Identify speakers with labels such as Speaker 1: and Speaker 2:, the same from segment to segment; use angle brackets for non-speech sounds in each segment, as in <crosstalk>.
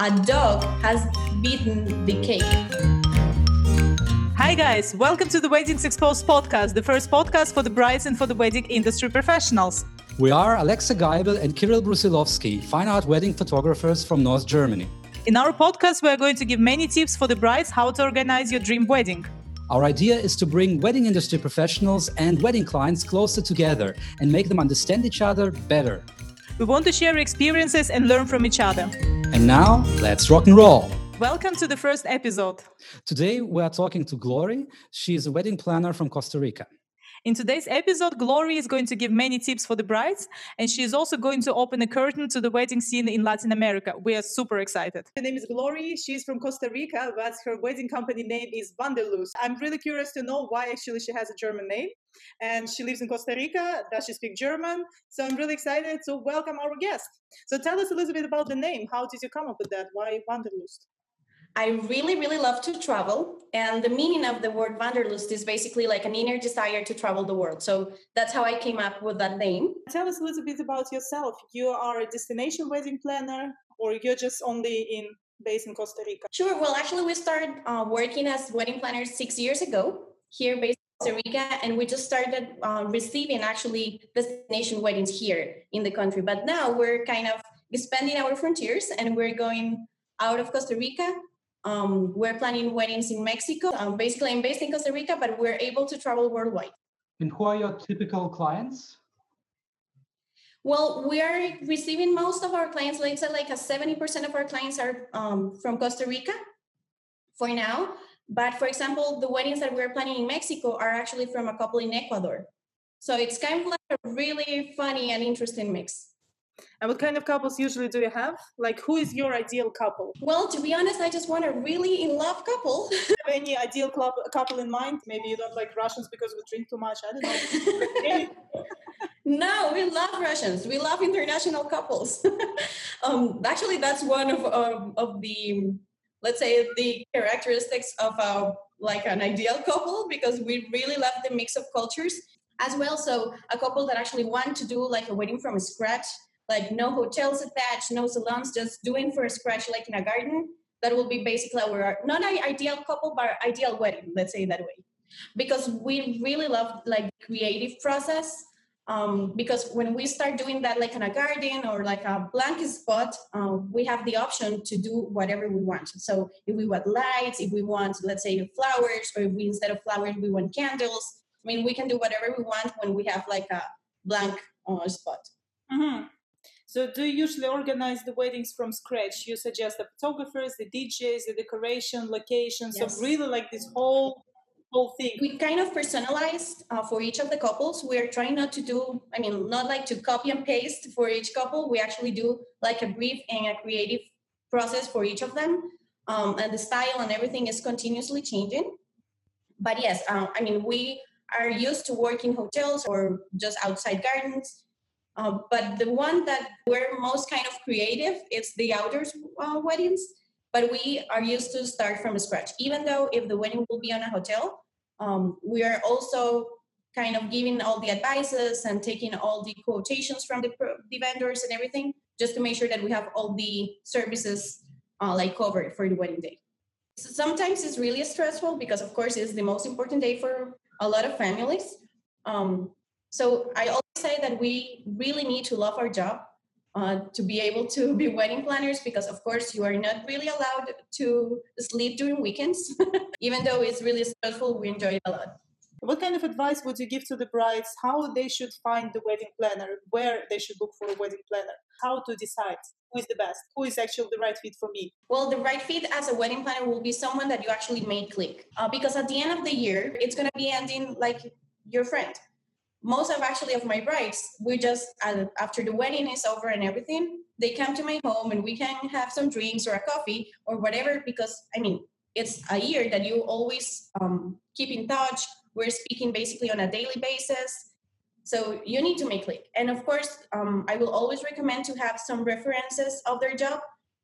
Speaker 1: A dog has beaten the cake.
Speaker 2: Hi, guys. Welcome to the Weddings Exposed podcast, the first podcast for the brides and for the wedding industry professionals.
Speaker 3: We are Alexa Geibel and Kirill Brusilovsky, fine art wedding photographers from North Germany.
Speaker 2: In our podcast, we are going to give many tips for the brides how to organize your dream wedding.
Speaker 3: Our idea is to bring wedding industry professionals and wedding clients closer together and make them understand each other better.
Speaker 2: We want to share experiences and learn from each other.
Speaker 3: And now, let's rock and roll.
Speaker 2: Welcome to the first episode.
Speaker 3: Today, we are talking to Glory. She is a wedding planner from Costa Rica.
Speaker 2: In today's episode, Glory is going to give many tips for the brides, and she is also going to open a curtain to the wedding scene in Latin America. We are super excited. Her name is Glory. She's from Costa Rica, but her wedding company name is Wanderlust. I'm really curious to know why actually she has a German name. And she lives in Costa Rica. Does she speak German? So I'm really excited to welcome our guest. So tell us a little bit about the name. How did you come up with that? Why Wanderlust?
Speaker 1: I really, really love to travel. And the meaning of the word Wanderlust is basically like an inner desire to travel the world. So that's how I came up with that name.
Speaker 2: Tell us a little bit about yourself. You are a destination wedding planner, or you're just only in based in Costa Rica?
Speaker 1: Sure. Well, actually, we started uh, working as wedding planners six years ago here based in Costa Rica, and we just started uh, receiving actually destination weddings here in the country. But now we're kind of expanding our frontiers and we're going out of Costa Rica um, we're planning weddings in Mexico. Um, basically, I'm based in Costa Rica, but we're able to travel worldwide.
Speaker 3: And who are your typical clients?
Speaker 1: Well, we are receiving most of our clients, like said, like a 70% of our clients are um, from Costa Rica for now. But for example, the weddings that we're planning in Mexico are actually from a couple in Ecuador. So it's kind of like a really funny and interesting mix.
Speaker 2: And what kind of couples usually do you have? Like, who is your ideal couple?
Speaker 1: Well, to be honest, I just want a really in love couple. <laughs>
Speaker 2: have any ideal club, couple in mind? Maybe you don't like Russians because we drink too much. I don't
Speaker 1: know. <laughs> no, we love Russians. We love international couples. <laughs> um, actually, that's one of, of, of the, let's say, the characteristics of a, like an ideal couple because we really love the mix of cultures as well. So a couple that actually want to do like a wedding from scratch like no hotels attached, no salons, just doing for a scratch like in a garden. That will be basically our not an ideal couple, but ideal wedding. Let's say that way, because we really love like creative process. Um, because when we start doing that like in a garden or like a blank spot uh, we have the option to do whatever we want so if we want lights if we want let's say flowers or if we instead of flowers we want candles i mean we can do whatever we want when we have like a blank uh, spot
Speaker 2: mm-hmm. So, do you usually organize the weddings from scratch? You suggest the photographers, the DJs, the decoration, locations. Yes. So, really, like this whole whole thing.
Speaker 1: We kind of personalized uh, for each of the couples. We are trying not to do, I mean, not like to copy and paste for each couple. We actually do like a brief and a creative process for each of them. Um, and the style and everything is continuously changing. But yes, uh, I mean, we are used to working hotels or just outside gardens. Uh, but the one that we're most kind of creative is the outdoors uh, weddings. But we are used to start from scratch. Even though if the wedding will be on a hotel, um, we are also kind of giving all the advices and taking all the quotations from the, the vendors and everything, just to make sure that we have all the services uh, like covered for the wedding day. So sometimes it's really stressful because, of course, it's the most important day for a lot of families. Um, so I always say that we really need to love our job uh, to be able to be wedding planners because of course you are not really allowed to sleep during weekends <laughs> even though it's really stressful. We enjoy it a lot.
Speaker 2: What kind of advice would you give to the brides? How they should find the wedding planner where they should look for a wedding planner? How to decide who is the best who is actually the right fit for me?
Speaker 1: Well the right fit as a wedding planner will be someone that you actually made click. Uh, because at the end of the year it's going to be ending like your friend most of actually of my brides we just uh, after the wedding is over and everything they come to my home and we can have some drinks or a coffee or whatever because i mean it's a year that you always um, keep in touch. We're speaking basically on a daily basis. So you need to make click. And of course um, i will always recommend to have some references of their job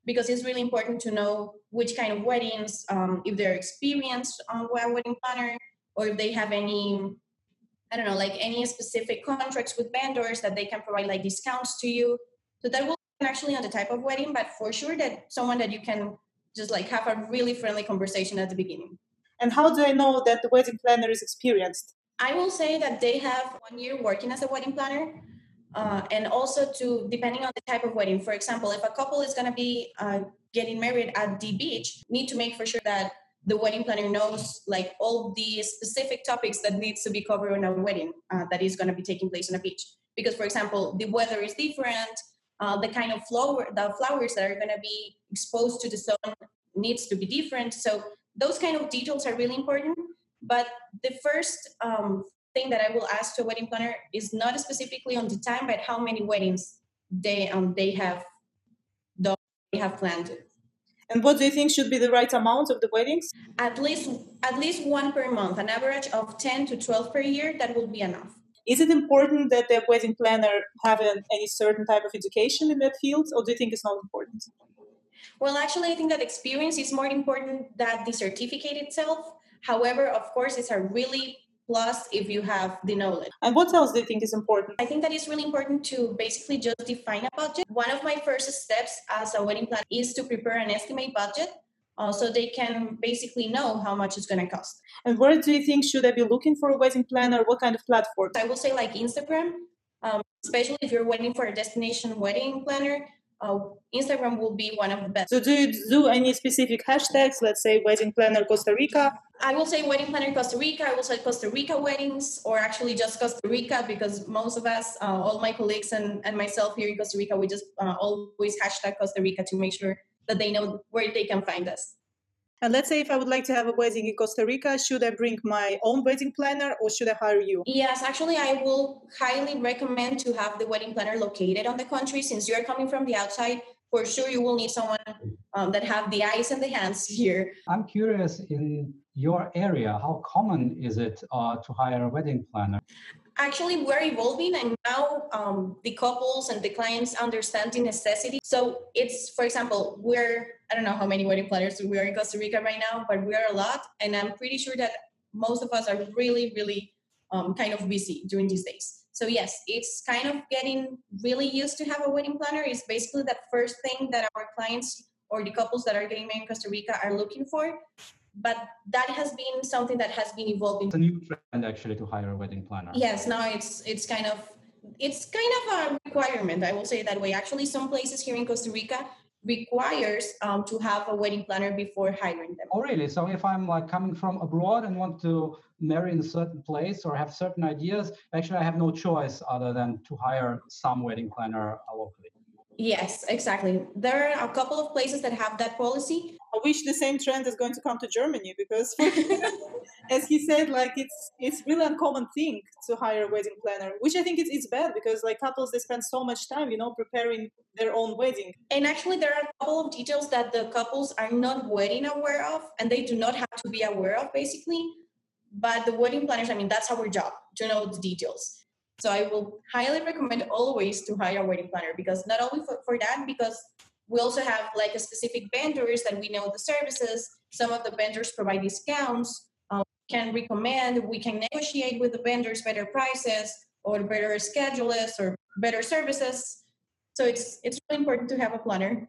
Speaker 1: because it's really important to know which kind of weddings um, if they're experienced on wedding planner or if they have any I don't know, like any specific contracts with vendors that they can provide like discounts to you. So that will actually on the type of wedding, but for sure that someone that you can just like have a really friendly conversation at the beginning.
Speaker 2: And how do I know that the wedding planner is experienced?
Speaker 1: I will say that they have one year working as a wedding planner. Uh, and also to depending on the type of wedding for example if a couple is going to be uh, getting married at the beach need to make for sure that the wedding planner knows like all the specific topics that needs to be covered in a wedding uh, that is going to be taking place on a beach. Because for example the weather is different uh, the kind of flower the flowers that are going to be exposed to the sun needs to be different. So those kind of details are really important. But the first um, thing that I will ask to a wedding planner is not specifically on the time, but how many weddings they um they have they have planned.
Speaker 2: And what do you think should be the right amount of the weddings?
Speaker 1: At least at least one per month, an average of ten to twelve per year. That will be enough.
Speaker 2: Is it important that the wedding planner have an, any certain type of education in that field, or do you think it's not important?
Speaker 1: Well, actually, I think that experience is more important than the certificate itself. However, of course, it's a really plus if you have the knowledge.
Speaker 2: And what else do you think is important?
Speaker 1: I think that it's really important to basically just define a budget. One of my first steps as a wedding planner is to prepare an estimate budget uh, so they can basically know how much it's going to cost.
Speaker 2: And where do you think should I be looking for a wedding planner? What kind of platform?
Speaker 1: I will say like Instagram, um, especially if you're waiting for a destination wedding planner uh, Instagram will be one of the best.
Speaker 2: So, do you do any specific hashtags? Let's say wedding planner Costa Rica.
Speaker 1: I will say wedding planner Costa Rica. I will say Costa Rica weddings, or actually just Costa Rica, because most of us, uh, all my colleagues and, and myself here in Costa Rica, we just uh, always hashtag Costa Rica to make sure that they know where they can find us.
Speaker 2: And let's say if I would like to have a wedding in Costa Rica, should I bring my own wedding planner or should I hire you?
Speaker 1: Yes, actually, I will highly recommend to have the wedding planner located on the country since you're coming from the outside. For sure, you will need someone um, that have the eyes and the hands here.
Speaker 3: I'm curious in your area, how common is it uh, to hire a wedding planner?
Speaker 1: Actually we're evolving and now um, the couples and the clients understand the necessity. So it's for example we're i don't know how many wedding planners we are in costa rica right now but we are a lot and i'm pretty sure that most of us are really really um, kind of busy during these days. So yes it's kind of getting really used to have a wedding planner. Is basically that first thing that our clients or the couples that are getting married in costa rica are looking for but that has been something that has been evolving.
Speaker 3: It's a new trend actually to hire a wedding planner.
Speaker 1: Yes, now it's it's kind of it's kind of a requirement. I will say that way. Actually, some places here in Costa Rica requires um, to have a wedding planner before hiring them.
Speaker 3: Oh, really? So if I'm like coming from abroad and want to marry in a certain place or have certain ideas, actually I have no choice other than to hire some wedding planner locally.
Speaker 1: Yes, exactly. There are a couple of places that have that policy.
Speaker 2: I wish the same trend is going to come to Germany because, <laughs> as he said, like it's it's really uncommon thing to hire a wedding planner, which I think it's, it's bad because like couples they spend so much time, you know, preparing their own wedding.
Speaker 1: And actually, there are a couple of details that the couples are not wedding aware of, and they do not have to be aware of, basically. But the wedding planners, I mean, that's our job to know the details. So I will highly recommend always to hire a wedding planner because not only for, for that, because we also have like a specific vendors that we know the services. Some of the vendors provide discounts. Um, can recommend, we can negotiate with the vendors better prices or better schedules or better services. So it's it's really important to have a planner.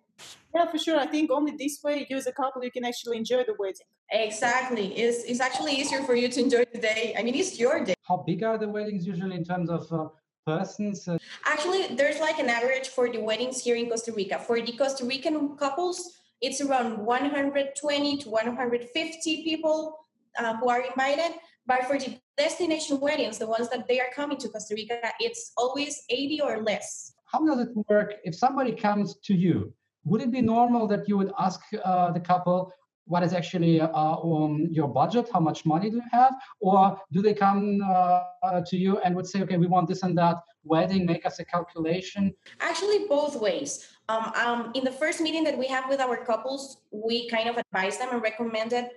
Speaker 2: Yeah, for sure. I think only this way, you as a couple, you can actually enjoy the wedding.
Speaker 1: Exactly. It's, it's actually easier for you to enjoy the day. I mean, it's your day.
Speaker 3: How big are the weddings usually in terms of uh, persons? Uh,
Speaker 1: actually, there's like an average for the weddings here in Costa Rica. For the Costa Rican couples, it's around 120 to 150 people uh, who are invited. But for the destination weddings, the ones that they are coming to Costa Rica, it's always 80 or less.
Speaker 3: How does it work if somebody comes to you? Would it be normal that you would ask uh, the couple, what is actually uh, um, your budget? How much money do you have? Or do they come uh, to you and would say, okay, we want this and that wedding, make us a calculation?
Speaker 1: Actually, both ways. Um, um, in the first meeting that we have with our couples, we kind of advise them and recommend recommended,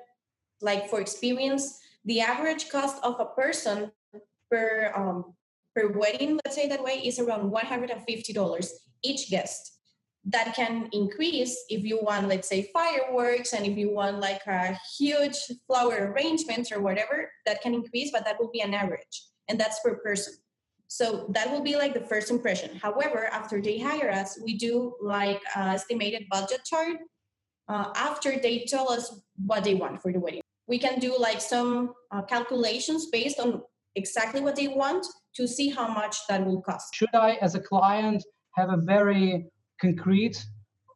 Speaker 1: like for experience, the average cost of a person per um, per wedding, let's say that way, is around $150 each guest that can increase if you want let's say fireworks and if you want like a huge flower arrangement or whatever that can increase but that will be an average and that's per person So that will be like the first impression. However, after they hire us, we do like estimated budget chart uh, after they tell us what they want for the wedding. We can do like some uh, calculations based on exactly what they want to see how much that will cost.
Speaker 3: Should I, as a client, have a very concrete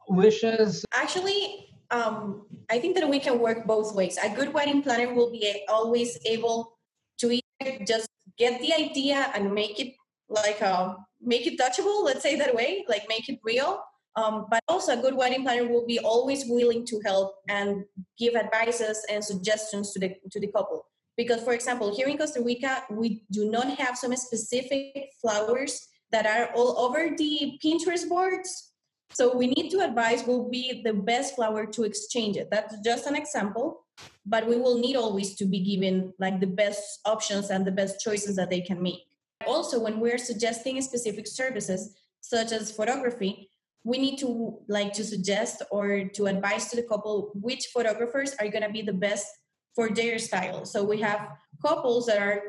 Speaker 3: wishes?
Speaker 1: Actually, um, I think that we can work both ways. A good wedding planner will be always able to just get the idea and make it like a uh, make it touchable let's say that way like make it real um, but also a good wedding planner will be always willing to help and give advices and suggestions to the to the couple because for example here in costa rica we do not have some specific flowers that are all over the pinterest boards so we need to advise will be the best flower to exchange it. That's just an example but we will need always to be given like the best options and the best choices that they can make. Also when we're suggesting specific services such as photography we need to like to suggest or to advise to the couple which photographers are going to be the best for their style. So we have couples that are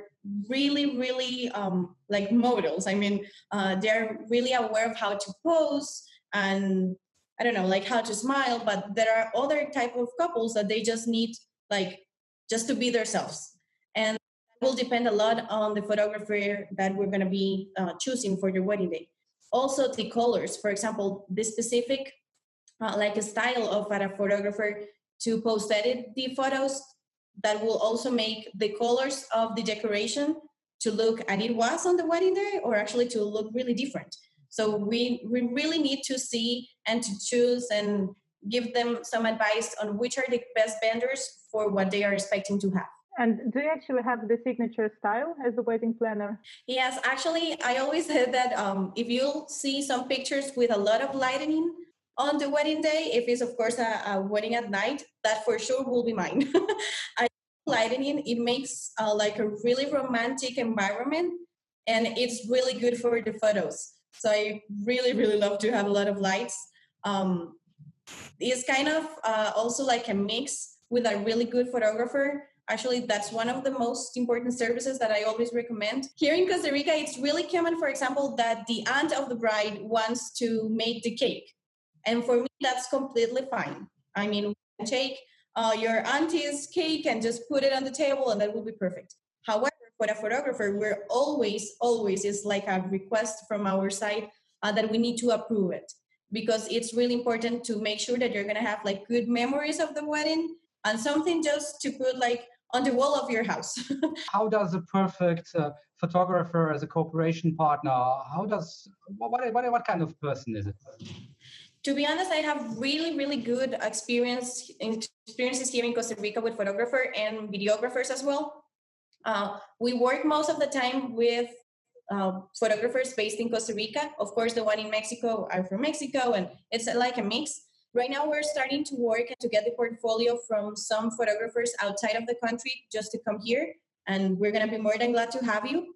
Speaker 1: really really um, like models. I mean uh, they're really aware of how to pose and i don't know like how to smile but there are other type of couples that they just need like just to be themselves. And will depend a lot on the photographer that we're going to be uh, choosing for your wedding day. Also the colors for example the specific uh, like a style of a photographer to post edit the photos that will also make the colors of the decoration to look as it was on the wedding day or actually to look really different so we, we really need to see and to choose and give them some advice on which are the best vendors for what they are expecting to have
Speaker 2: and do you actually have the signature style as the wedding planner?
Speaker 1: Yes, actually, I always said that um, if you see some pictures with a lot of lighting on the wedding day, if it's of course a, a wedding at night, that for sure will be mine. <laughs> I lighting it makes uh, like a really romantic environment, and it's really good for the photos. So I really, really love to have a lot of lights. Um, it's kind of uh, also like a mix with a really good photographer Actually, that's one of the most important services that I always recommend. Here in Costa Rica, it's really common, for example, that the aunt of the bride wants to make the cake. And for me, that's completely fine. I mean, take uh, your auntie's cake and just put it on the table, and that will be perfect. However, for a photographer, we're always, always it's like a request from our side uh, that we need to approve it because it's really important to make sure that you're going to have like good memories of the wedding and something just to put like on the wall of your house. <laughs>
Speaker 3: how does a perfect uh, photographer as a cooperation partner? How does what, what what kind of person is it?
Speaker 1: To be honest, I have really really good experience experiences here in Costa Rica with photographer and videographers as well. Uh, we work most of the time with uh, photographers based in Costa Rica. Of course, the one in Mexico are from Mexico, and it's like a mix. Right now, we're starting to work to get the portfolio from some photographers outside of the country just to come here. And we're going to be more than glad to have you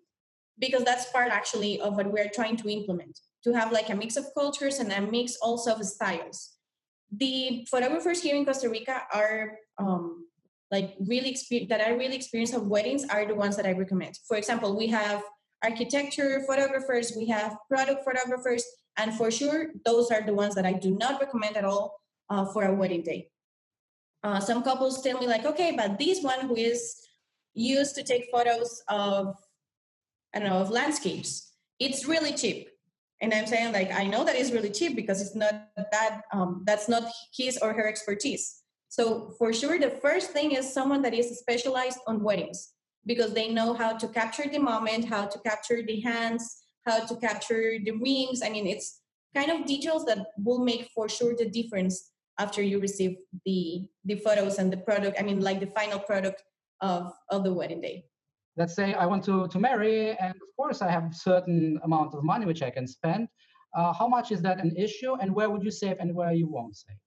Speaker 1: because that's part actually of what we're trying to implement to have like a mix of cultures and a mix also of styles. The photographers here in Costa Rica are um, like really exper- that I really experience of weddings are the ones that I recommend. For example, we have architecture photographers, we have product photographers, and for sure, those are the ones that I do not recommend at all uh, for a wedding day. Uh, some couples tell me like, okay, but this one who is used to take photos of, I don't know, of landscapes, it's really cheap. And I'm saying like, I know that is really cheap because it's not that, um, that's not his or her expertise. So for sure, the first thing is someone that is specialized on weddings because they know how to capture the moment, how to capture the hands, how to capture the rings. I mean, it's kind of details that will make for sure the difference after you receive the the photos and the product. I mean, like the final product of of the wedding day.
Speaker 3: Let's say I want to to marry, and of course I have certain amount of money which I can spend. Uh, how much is that an issue, and where would you save, and where you won't save?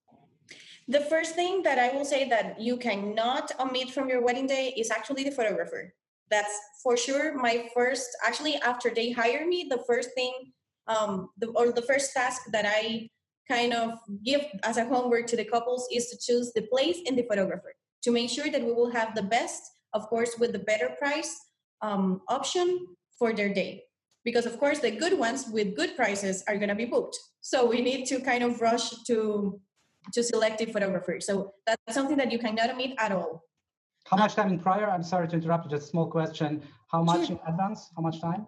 Speaker 1: The first thing that I will say that you cannot omit from your wedding day is actually the photographer. That's for sure my first actually after they hire me the first thing um, the, or the first task that i kind of give as a homework to the couples is to choose the place and the photographer to make sure that we will have the best of course with the better price um, option for their day. Because of course the good ones with good prices are going to be booked. So we need to kind of rush to to select a photographer so that's something that you cannot omit at all.
Speaker 3: How much time in prior? I'm sorry to interrupt just a small question. How much sure. in advance? How much time?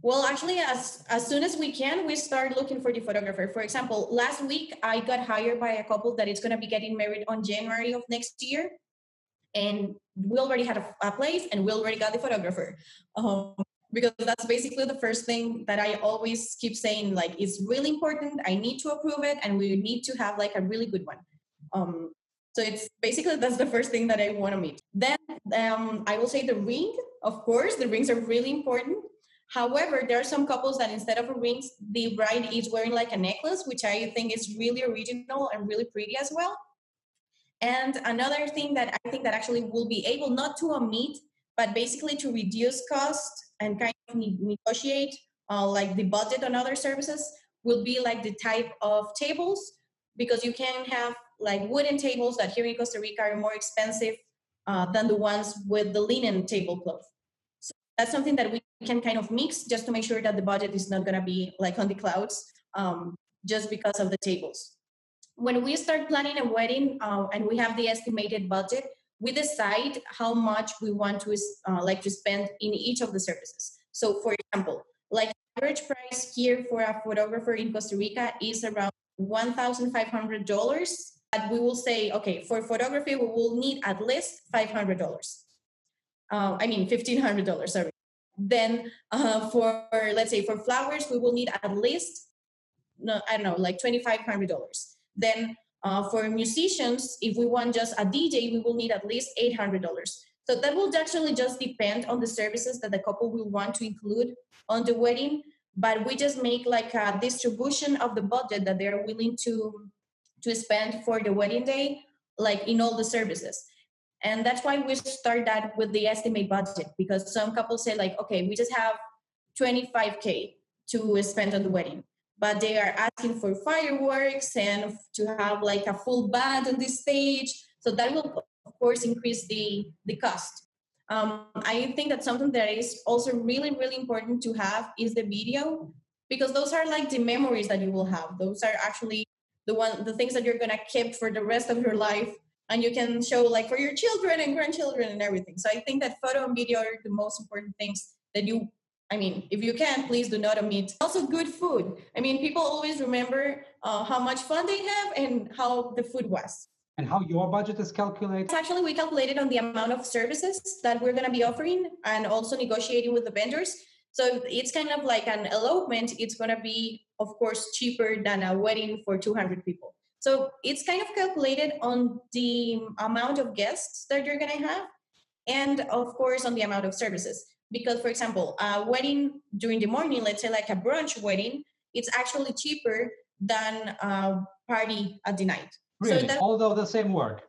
Speaker 1: Well actually as as soon as we can we start looking for the photographer. For example last week i got hired by a couple that is going to be getting married on january of next year. And we already had a, a place and we already got the photographer. Um, because that's basically the first thing that I always keep saying like it's really important. I need to approve it and we need to have like a really good one. Um so it's basically that's the first thing that I want to meet. Then um I will say the ring. Of course the rings are really important. However there are some couples that instead of a rings the bride is wearing like a necklace which I think is really original and really pretty as well. And another thing that I think that actually will be able not to omit but basically to reduce cost and kind of negotiate uh, like the budget on other services will be like the type of tables because you can have like wooden tables that here in Costa Rica are more expensive uh, than the ones with the linen tablecloth. So that's something that we can kind of mix just to make sure that the budget is not going to be like on the clouds um, just because of the tables. When we start planning a wedding uh, and we have the estimated budget, we decide how much we want to uh, like to spend in each of the services. So, for example, like average price here for a photographer in Costa Rica is around one thousand five hundred dollars. But we will say, okay, for photography, we will need at least five hundred dollars. Uh, I mean, fifteen hundred dollars. Sorry. Then uh, for let's say for flowers, we will need at least no, I don't know, like twenty five hundred dollars. Then uh, for musicians, if we want just a DJ, we will need at least $800. So that will actually just depend on the services that the couple will want to include on the wedding. But we just make like a distribution of the budget that they're willing to to spend for the wedding day, like in all the services. And that's why we start that with the estimate budget because some couples say like, okay, we just have 25k to spend on the wedding but they are asking for fireworks and to have like a full band on the stage. So that will, of course, increase the, the cost. Um, I think that something that is also really, really important to have is the video because those are like the memories that you will have. Those are actually the one, the things that you're gonna keep for the rest of your life, and you can show like for your children and grandchildren and everything. So I think that photo and video are the most important things that you I mean, if you can, please do not omit. Also, good food. I mean, people always remember uh, how much fun they have and how the food was.
Speaker 3: And how your budget is calculated?
Speaker 1: Actually, we calculated on the amount of services that we're going to be offering and also negotiating with the vendors. So it's kind of like an elopement. It's going to be, of course, cheaper than a wedding for 200 people. So it's kind of calculated on the amount of guests that you're going to have and, of course, on the amount of services because for example a wedding during the morning let's say like a brunch wedding it's actually cheaper than a party at the night.
Speaker 3: Really? so that, although the same work?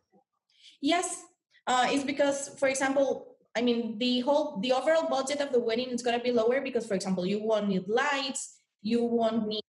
Speaker 1: Yes. Uh, it's because for example i mean the whole the overall budget of the wedding is going to be lower because for example you won't need lights you won't need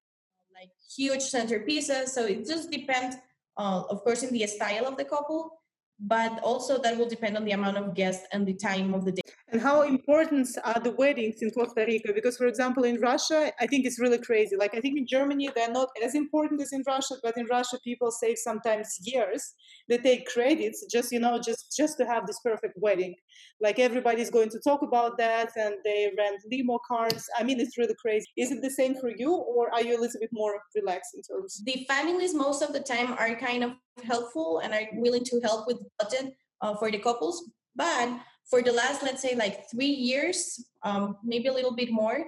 Speaker 1: like huge centerpieces. So it just depends uh, of course in the style of the couple but also that will depend on the amount of guests and the time of the day
Speaker 2: and how important are the weddings in Costa Rica? Because, for example, in Russia, I think it's really crazy. Like, I think in Germany, they're not as important as in Russia, but in Russia, people save sometimes years. They take credits just, you know, just just to have this perfect wedding. Like, everybody's going to talk about that, and they rent limo cars. I mean, it's really crazy. Is it the same for you, or are you a little bit more relaxed in terms?
Speaker 1: The families, most of the time, are kind of helpful and are willing to help with budget uh, for the couples. But for the last, let's say, like three years, um, maybe a little bit more,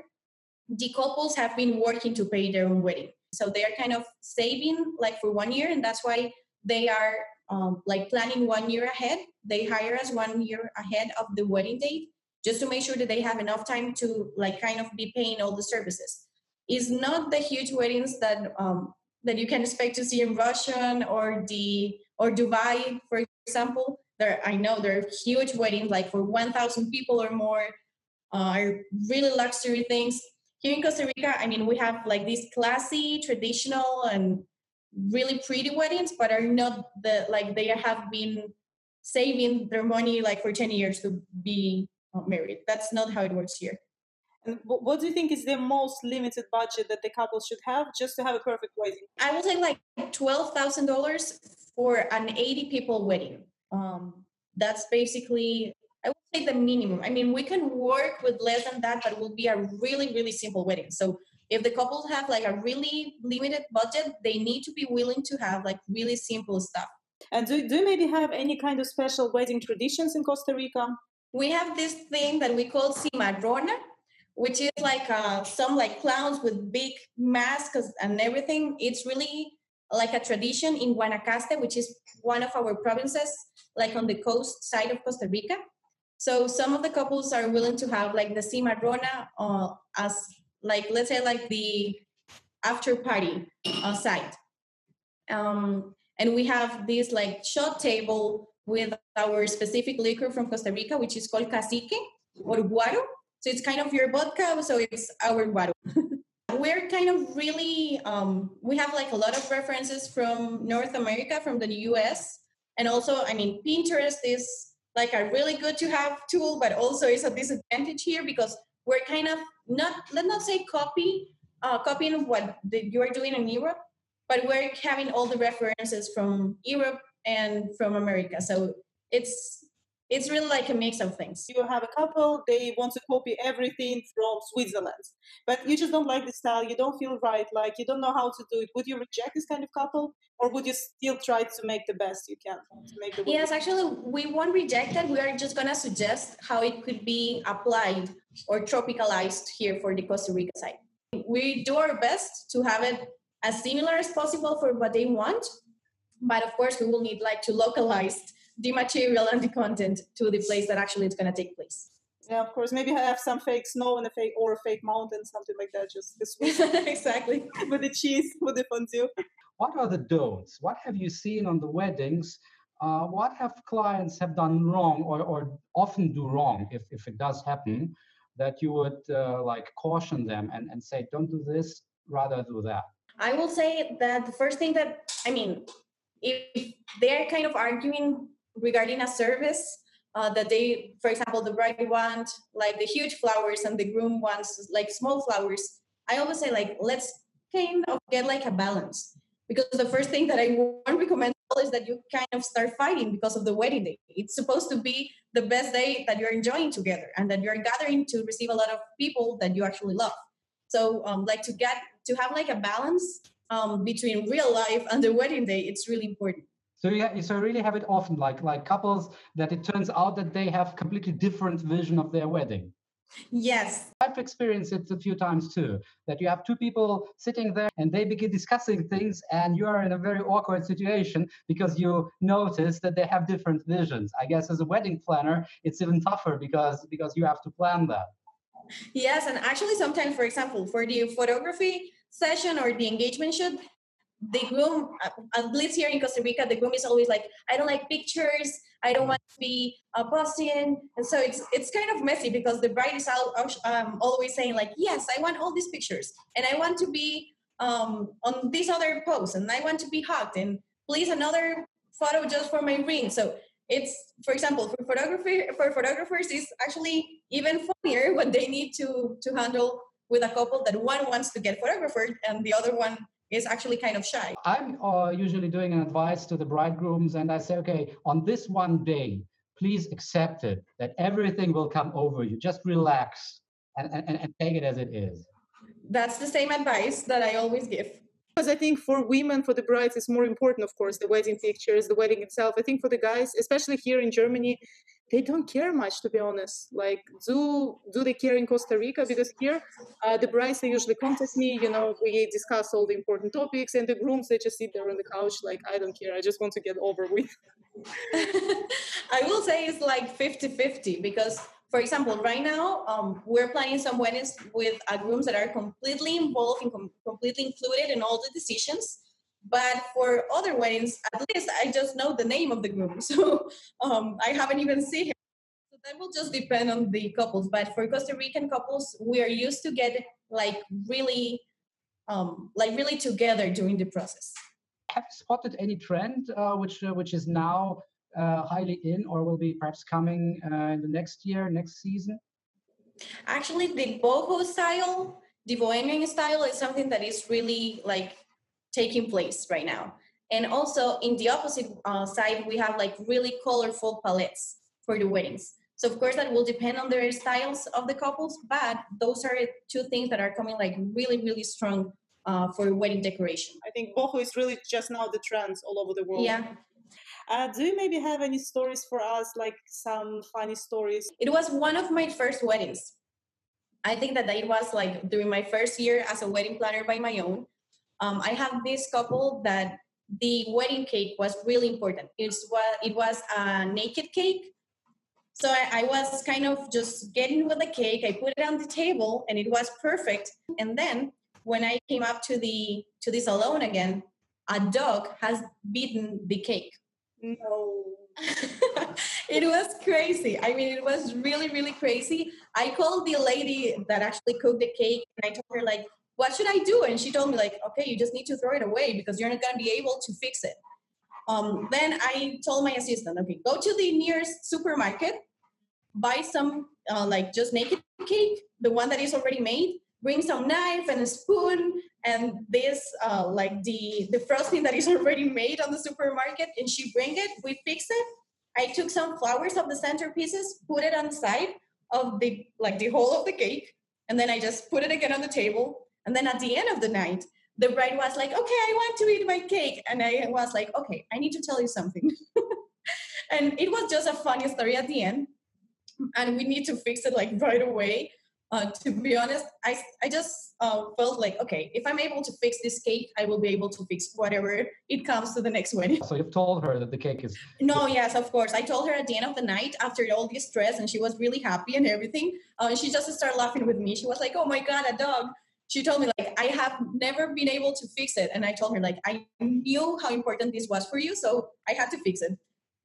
Speaker 1: the couples have been working to pay their own wedding. So they are kind of saving like for one year, and that's why they are um, like planning one year ahead. They hire us one year ahead of the wedding date just to make sure that they have enough time to like kind of be paying all the services. It's not the huge weddings that um, that you can expect to see in Russian or the or Dubai, for example. There i know there are huge weddings like for 1000 people or more uh, are really luxury things. Here in costa rica i mean we have like these classy traditional and really pretty weddings but are not the like they have been saving their money like for 10 years to be uh, married. That's not how it works here
Speaker 2: And what do you think is the most limited budget that the couple should have just to have a perfect wedding?
Speaker 1: I would say like twelve thousand dollars for an eighty people wedding. Um, that's basically I would say the minimum. I mean, we can work with less than that, but it will be a really really simple wedding. So if the couples have like a really limited budget, they need to be willing to have like really simple stuff.
Speaker 2: And do, do you maybe have any kind of special wedding traditions in Costa Rica?
Speaker 1: We have this thing that we call cimarrona, which is like uh, some like clowns with big masks and everything. It's really like a tradition in Guanacaste, which is one of our provinces, like on the coast side of Costa Rica. So some of the couples are willing to have like the cimarrona uh, as like let's say like the after party site. Um, and we have this like shot table with our specific liquor from Costa Rica, which is called cacique or guaro. So it's kind of your vodka, so it's our guaro. <laughs> We're kind of really, um, we have like a lot of references from North America, from the US. And also, I mean, Pinterest is like a really good to have tool, but also it's a disadvantage here because we're kind of not, let's not say copy, uh, copying what the, you are doing in Europe, but we're having all the references from Europe and from America. So it's it's really like a mix of things.
Speaker 2: You have a couple, they want to copy everything from Switzerland, but you just don't like the style, you don't feel right, like you don't know how to do it. Would you reject this kind of couple, or would you still try to make the best you can to make the
Speaker 1: Yes, actually, we won't reject it. We are just gonna suggest how it could be applied or tropicalized here for the Costa Rica side. We do our best to have it as similar as possible for what they want, but of course, we will need like to localize the material and the content to the place that actually it's going to take place.
Speaker 2: Yeah, of course. Maybe have some fake snow and a fake or a fake mountain, something like that. Just this <laughs>
Speaker 1: exactly <laughs>
Speaker 2: with the cheese, with the fondue.
Speaker 3: What are the don'ts? What have you seen on the weddings? Uh, what have clients have done wrong or, or often do wrong if, if it does happen that you would uh, like caution them and, and say don't do this rather do that
Speaker 1: i will say that the first thing that i mean if they're kind of arguing regarding a service uh, that they, for example, the bride want like the huge flowers and the groom wants like small flowers. I always say like let's kind of get like a balance because the first thing that I <laughs> won't recommend is that you kind of start fighting because of the wedding day. It's supposed to be the best day that you're enjoying together and that you're gathering to receive a lot of people that you actually love. So um, like to get to have like a balance um, between real life and the wedding day, it's really important.
Speaker 3: So yeah, so I really have it often like like couples that it turns out that they have completely different vision of their wedding.
Speaker 1: Yes.
Speaker 3: I've experienced it a few times too. That you have two people sitting there and they begin discussing things, and you are in a very awkward situation because you notice that they have different visions. I guess as a wedding planner, it's even tougher because because you have to plan that.
Speaker 1: Yes, and actually sometimes, for example, for the photography session or the engagement shoot, the groom, uh, at least here in Costa Rica, the groom is always like, I don't like pictures. I don't want to be a posting. And so it's it's kind of messy because the bride is all, um, always saying like, yes, I want all these pictures. And I want to be um, on this other pose. And I want to be hugged. And please another photo just for my ring. So it's, for example, for photography, for photographers, it's actually even funnier <laughs> when they need to, to handle with a couple that one wants to get photographed and the other one is actually kind of shy.
Speaker 3: I'm uh, usually doing an advice to the bridegrooms, and I say, okay, on this one day, please accept it that everything will come over you. Just relax and, and, and take it as it is.
Speaker 1: That's the same advice that I always give.
Speaker 2: Because I think for women, for the brides, it's more important, of course, the wedding pictures, the wedding itself. I think for the guys, especially here in Germany, they don't care much to be honest. Like do do they care in costa rica? Because here uh, the brides they usually contact me you know we discuss all the important topics and the grooms they just sit there on the couch like i don't care i just want to get over with. <laughs>
Speaker 1: I will say it's like 50-50 because for example right now um, we're planning some weddings with uh, grooms that are completely involved and com- completely included in all the decisions but for other weddings, at least I just know the name of the groom. <laughs> So um, I haven't even seen him. So that will just depend on the couples. But for Costa Rican couples, we are used to get like really, um, like really together during the process.
Speaker 3: Have you spotted any trend uh, which uh, which is now uh, highly in or will be perhaps coming uh, in the next year, next season?
Speaker 1: Actually, the boho style, the bohemian style, is something that is really like taking place right now. And also in the opposite uh, side, we have like really colorful palettes for the weddings. So of course that will depend on the styles of the couples, but those are two things that are coming like really, really strong uh, for wedding decoration.
Speaker 2: I think boho is really just now the trend all over the world.
Speaker 1: Yeah.
Speaker 2: Uh, do you maybe have any stories for us, like some funny stories?
Speaker 1: It was one of my first weddings. I think that it was like during my first year as a wedding planner by my own. Um, I have this couple that the wedding cake was really important. It's what it was a naked cake. So I, I was kind of just getting with the cake. I put it on the table and it was perfect. And then when I came up to the to the salon again, a dog has beaten the cake.
Speaker 2: No. <laughs>
Speaker 1: it was crazy. I mean, it was really, really crazy. I called the lady that actually cooked the cake and I told her, like, what should I do? And she told me, like, okay, you just need to throw it away because you're not going to be able to fix it. Um, then I told my assistant, okay, go to the nearest supermarket, buy some, uh, like, just naked cake, the one that is already made, bring some knife and a spoon and this uh, like the the frosting that is <laughs> already made on the supermarket and she bring it we fix it i took some flowers of the centerpieces put it on the side of the like the whole of the cake and then i just put it again on the table and then at the end of the night the bride was like okay i want to eat my cake and i was like okay i need to tell you something <laughs> and it was just a funny story at the end and we need to fix it like right away uh, to be honest, I, I just uh, felt like, okay, if I'm able to fix this cake, I will be able to fix whatever it comes to the next wedding.
Speaker 3: So you've told her that the cake is. <laughs>
Speaker 1: No, yes, of course. I told her at the end of the night after all this stress, and she was really happy and everything. Uh, she just started laughing with me. She was like, oh my God, a dog. She told me, like, I have never been able to fix it. And I told her, like, I knew how important this was for you, so I had to fix it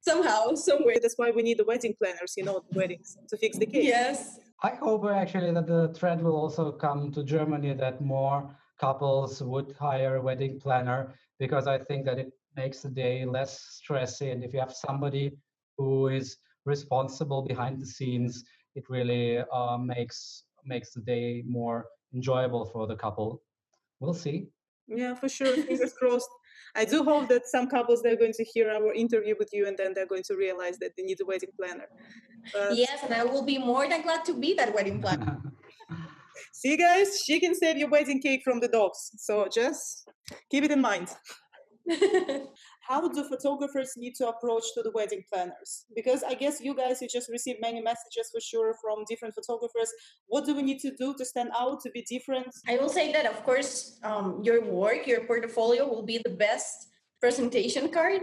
Speaker 1: somehow, somewhere.
Speaker 2: That's why we need the wedding planners, you know, weddings to fix the cake.
Speaker 1: Yes.
Speaker 3: I hope actually that the trend will also come to Germany that more couples would hire a wedding planner because I think that it makes the day less stressy. And if you have somebody who is responsible behind the scenes, it really uh, makes makes the day more enjoyable for the couple. We'll see.
Speaker 2: Yeah, for sure. <laughs> Fingers crossed. I do hope that some couples they're going to hear our interview with you and then they're going to realize that they need a wedding planner.
Speaker 1: But yes, and I will be more than glad to be that wedding planner. <laughs>
Speaker 2: See, guys, she can save your wedding cake from the dogs. So just keep it in mind. <laughs> how do photographers need to approach to the wedding planners? Because i guess you guys you just receive many messages for sure from different photographers. What do we need to do to stand out to be different?
Speaker 1: I will say that of course um, your work your portfolio will be the best presentation card.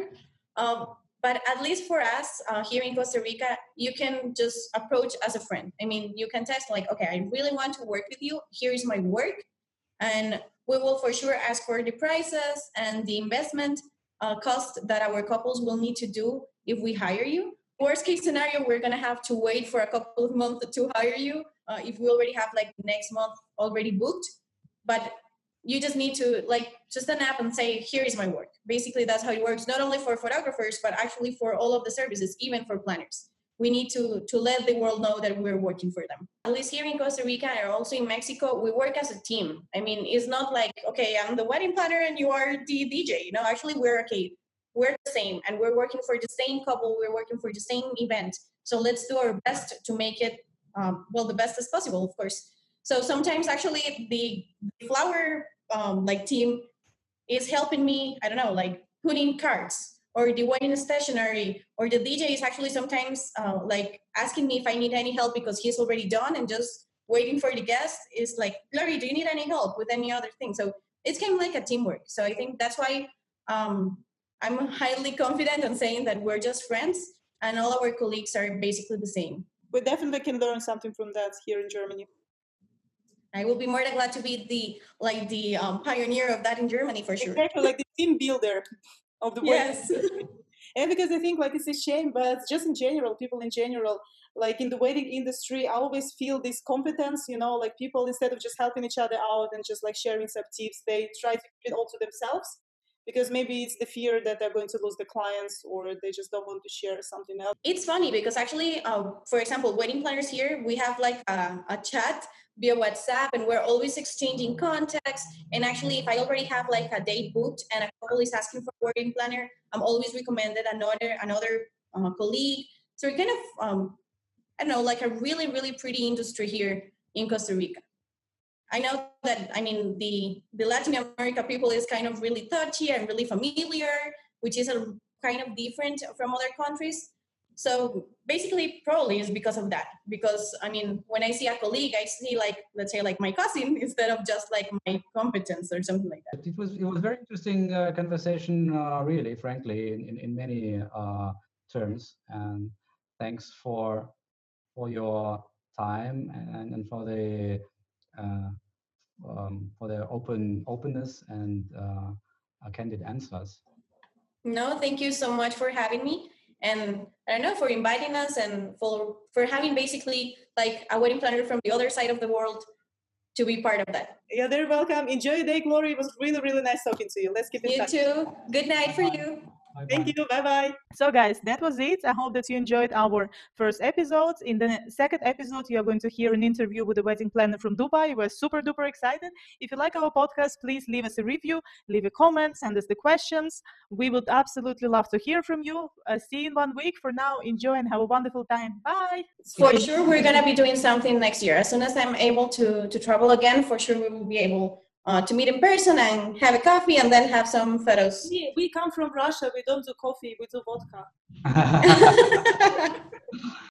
Speaker 1: Um, but at least for us uh, here in costa rica you can just approach as a friend. I mean you can text like okay i really want to work with you. Here is my work. And we will for sure ask for the prices and the investment uh, cost that our couples will need to do if we hire you. Worst case scenario, we're gonna have to wait for a couple of months to hire you uh, if we already have like next month already booked. But you just need to like just an app and say, here is my work. Basically, that's how it works, not only for photographers, but actually for all of the services, even for planners we need to to let the world know that we're working for them. At least here in costa rica and also in mexico we work as a team. I mean it's not like okay i'm the wedding planner and you are the dj you know? Actually we're okay we're the same and we're working for the same couple we're working for the same event. So let's do our best to make it um, well the best as possible of course. So sometimes actually the flower um, like team is helping me i don't know like putting cards or the wedding stationery or the dj is actually sometimes uh, like asking me if i need any help because he's already done and just waiting for the guest is like glory do you need any help with any other thing? So it's kind of like a teamwork. So i think that's why um, i'm highly <laughs> confident in saying that we're just friends and all our colleagues are basically the same.
Speaker 2: We definitely can learn something from that here in germany.
Speaker 1: I will be more than glad to be the like the um, pioneer of that in Germany for sure.
Speaker 2: Exactly, like the team builder of the
Speaker 1: yes. <laughs>
Speaker 2: and because I think like it's a shame, but just in general, people in general, like in the wedding industry, I always feel this competence, you know, like people instead of just helping each other out and just like sharing some tips, they try to keep it all to themselves. Because maybe it's the fear that they're going to lose the clients or they just don't want to share something else.
Speaker 1: It's funny because actually uh, for example wedding planners here we have like a, a, chat via whatsapp and we're always exchanging contacts. And actually if i already have like a date booked and a couple is asking for a wedding planner i'm always recommended another another uh, colleague. So we're kind of um, i don't know like a really really pretty industry here in costa rica I know that I mean the the Latin America people is kind of really touchy and really familiar, which is a kind of different from other countries. So basically, probably is because of that. Because I mean, when I see a colleague, I see like let's say like my cousin <laughs> instead of just like my competence or something like that.
Speaker 3: It was it was very interesting uh, conversation, uh, really, frankly, in in, in many uh, terms. And thanks for for your time and, and for the uh, um, for their open openness and uh, candid answers.
Speaker 1: No, thank you so much for having me, and I don't know for inviting us and for for having basically like a wedding planner from the other side of the world to be part of that.
Speaker 2: Yeah, they're welcome. Enjoy your day, Glory. It was really, really nice talking to you. Let's keep in
Speaker 1: you
Speaker 2: touch.
Speaker 1: You too. Good night for you.
Speaker 2: Bye Thank you. Bye bye. So, guys, that was it. I hope that you enjoyed our first episode. In the second episode, you are going to hear an interview with a wedding planner from Dubai. We're super duper excited. If you like our podcast, please leave us a review, leave a comment, send us the questions. We would absolutely love to hear from you. Uh, see you in one week. For now, enjoy and have a wonderful time. Bye.
Speaker 1: For sure, we're going to be doing something next year. As soon as I'm able to, to travel again, for sure, we will be able uh, to meet in person and have a coffee and then have some photos.
Speaker 2: Yeah, we come from Russia. We don't do coffee. We do vodka. <laughs> <laughs>